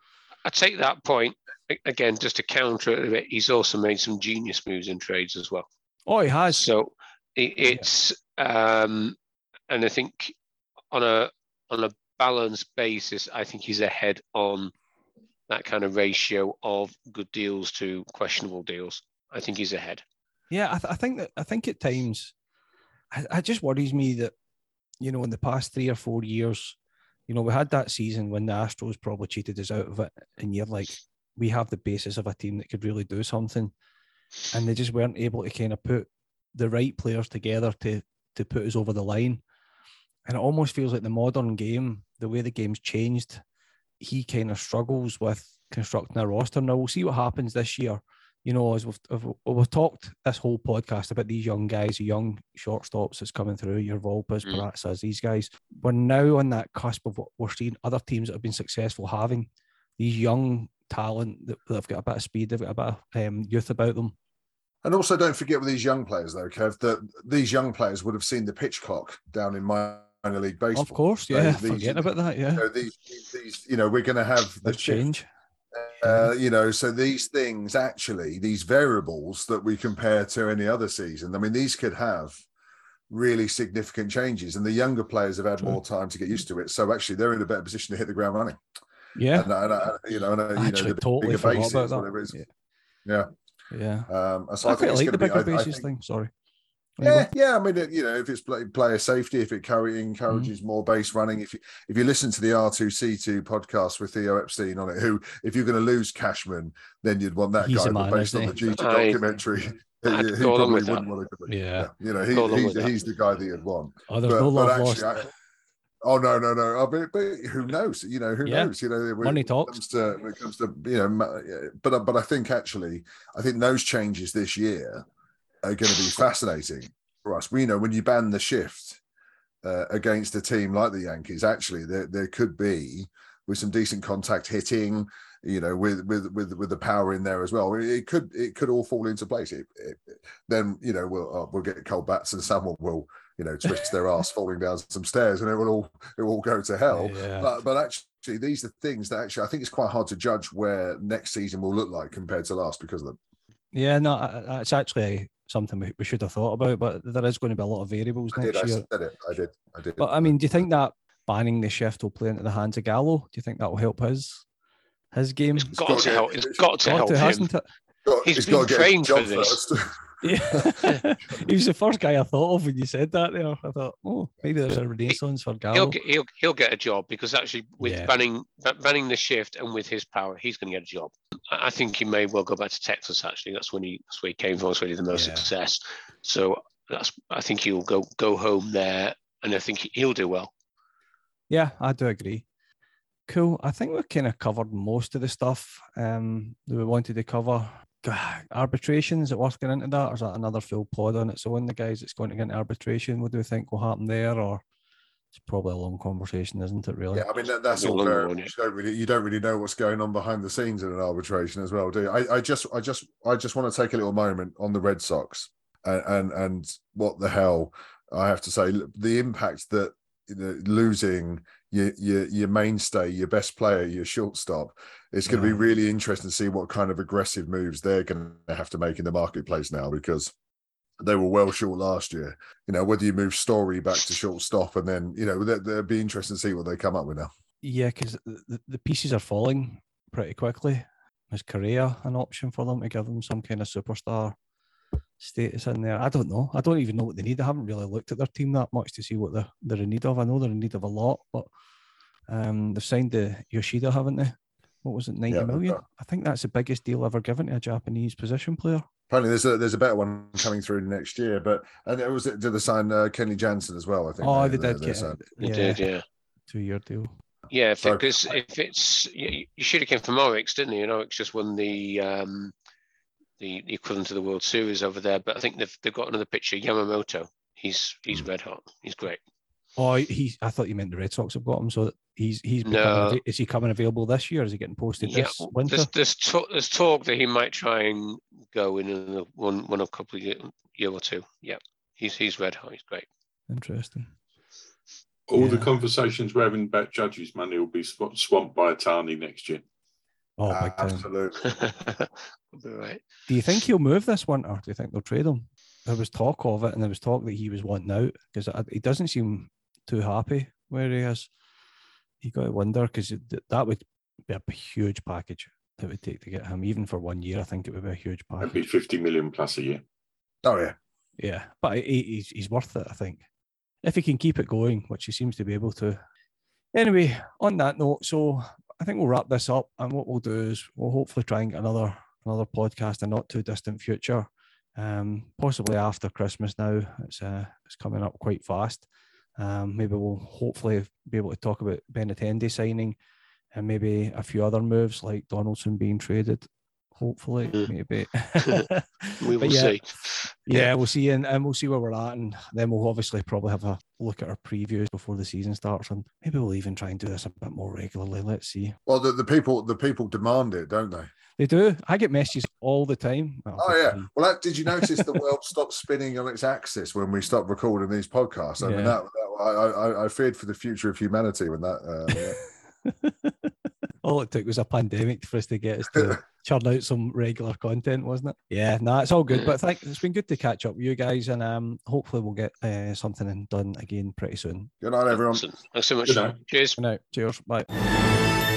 I take that point again just to counter it a bit. He's also made some genius moves in trades as well. oh, he has. So it, it's um, and I think on a on a balance basis, I think he's ahead on that kind of ratio of good deals to questionable deals. I think he's ahead. Yeah, I, th- I think that I think at times, it just worries me that you know in the past three or four years, you know we had that season when the Astros probably cheated us out of it, and you're like, we have the basis of a team that could really do something, and they just weren't able to kind of put the right players together to to put us over the line. And it almost feels like the modern game, the way the game's changed, he kind of struggles with constructing a roster. Now we'll see what happens this year. You know, as we've, we've talked this whole podcast about these young guys, the young shortstops that's coming through, your Volpes, mm. Perazas, these guys. We're now on that cusp of what we're seeing other teams that have been successful having these young talent that, that have got a bit of speed, they've got a bit of um, youth about them. And also, don't forget with these young players, though, Kev, that these young players would have seen the pitch clock down in minor league baseball. Of course, yeah. These, Forget about that, yeah. You know, these, these, you know, we're going to have the change. Uh, you know, so these things actually, these variables that we compare to any other season, I mean, these could have really significant changes, and the younger players have had more time to get used to it. So actually, they're in a better position to hit the ground running. Yeah, and, and, and you know, and, you actually, know, the totally bigger bases, whatever it is. Yeah. yeah. Yeah. Um, so I, I think like the bigger be, bases thing. Sorry. Yeah, yeah. I mean, you know, if it's player safety, if it encourages mm-hmm. more base running, if you if you listen to the R two C two podcast with Theo Epstein on it, who if you're going to lose Cashman, then you'd want that He's guy. Man, based on the GT documentary, he, he probably wouldn't want to. Yeah. you know, he, he's, he's the guy that you'd want. Oh, there's but, no love actually, lost. I, Oh no, no, no! I mean, but who knows? You know, who yeah. knows? You know, when, money talks. Comes to, when it comes to you know, but but I think actually, I think those changes this year are going to be fascinating for us. We know when you ban the shift uh, against a team like the Yankees, actually, there there could be with some decent contact hitting, you know, with with with with the power in there as well. It could it could all fall into place. It, it, then you know we'll uh, we'll get cold bats and someone will you know, twist their ass falling down some stairs, and it will all it will all go to hell. Yeah. But but actually, these are things that actually I think it's quite hard to judge where next season will look like compared to last because of them. Yeah, no, it's actually something we, should have thought about, but there is going to be a lot of variables I next did, year. I did it. I did. I did. But I mean, do you think that banning the shift will play into the hands of Gallo? Do you think that will help his his game? It's got, to help. It's got to help him. Hasn't it? He's, he's been trained for this. Yeah, he was the first guy I thought of when you said that. There, I thought, oh, maybe there's a renaissance for Gallo. He'll get, he'll, he'll get a job because actually, with yeah. banning banning the shift and with his power, he's going to get a job. I think he may well go back to Texas. Actually, that's when he that's where he came from. That's really the most yeah. success. So that's I think he'll go go home there, and I think he'll do well. Yeah, I do agree. Cool. I think we've kind of covered most of the stuff um, that we wanted to cover arbitration is it worth getting into that or is that another full pod on its own the guys that's going to get into arbitration what do we think will happen there or it's probably a long conversation isn't it really? Yeah i mean that, that's all very, you don't really you don't really know what's going on behind the scenes in an arbitration as well do you? I, I just i just i just want to take a little moment on the red sox and and, and what the hell i have to say the impact that you know, losing your, your your mainstay, your best player, your shortstop. It's going to be really interesting to see what kind of aggressive moves they're going to have to make in the marketplace now because they were well short last year. You know, whether you move Story back to shortstop and then you know they'll be interesting to see what they come up with now. Yeah, because the, the pieces are falling pretty quickly. Is Correa an option for them to give them some kind of superstar status in there. I don't know. I don't even know what they need. I haven't really looked at their team that much to see what they're, they're in need of. I know they're in need of a lot, but um, they've signed the Yoshida, haven't they? What was it, ninety yeah, million? I think that's the biggest deal ever given to a Japanese position player. Apparently, there's a there's a better one coming through next year, but and it was did they sign uh, Kenley Jansen as well? I think. Oh, they, they did. They, they yeah, did, yeah. Two year deal. Yeah, because so, if it's you, you should have came from Orix, didn't you? And Orix just won the um, the, equivalent of the World Series over there. But I think they've they've got another pitcher, Yamamoto. He's he's hmm. red hot. He's great. Oh, he. I thought you meant the Red Sox have got him. So he's he's no. Is he coming available this year? Is he getting posted yeah, this winter? There's there's talk, there's talk that he might try and go in a, one one a couple of year, year or two. Yeah, he's he's red hot. He's great. Interesting. All yeah. the conversations we're having about judges' money will be swamped by Ohtani next year. Oh, uh, big time. Absolutely. right. Do you think he'll move this winter? Do you think they'll trade him? There was talk of it, and there was talk that he was wanting out because he doesn't seem too happy where he is. you got to wonder because that would be a huge package it would take to get him. Even for one year, I think it would be a huge package. That'd be 50 million plus a year. Oh, yeah. Yeah, but he, he's, he's worth it, I think. If he can keep it going, which he seems to be able to. Anyway, on that note, so I think we'll wrap this up. And what we'll do is we'll hopefully try and get another another podcast in not too distant future. Um, possibly after Christmas now. It's uh, it's coming up quite fast. Um, maybe we'll hopefully be able to talk about Benintendi signing and maybe a few other moves like Donaldson being traded. Hopefully, mm. maybe. we will yeah, see. Yeah, we'll see, and, and we'll see where we're at, and then we'll obviously probably have a look at our previews before the season starts, and maybe we'll even try and do this a bit more regularly. Let's see. Well, the, the people the people demand it, don't they? They do. I get messages all the time. Oh yeah. Well, that, did you notice the world stopped spinning on its axis when we stopped recording these podcasts? I yeah. mean, that, that I, I, I feared for the future of humanity when that. Uh, all it took was a pandemic for us to get us to churn out some regular content, wasn't it? Yeah, no, it's all good. But thank, it's been good to catch up with you guys, and um, hopefully we'll get uh, something done again pretty soon. Good night, everyone. Thanks so much. Cheers. Good night. Cheers. Bye.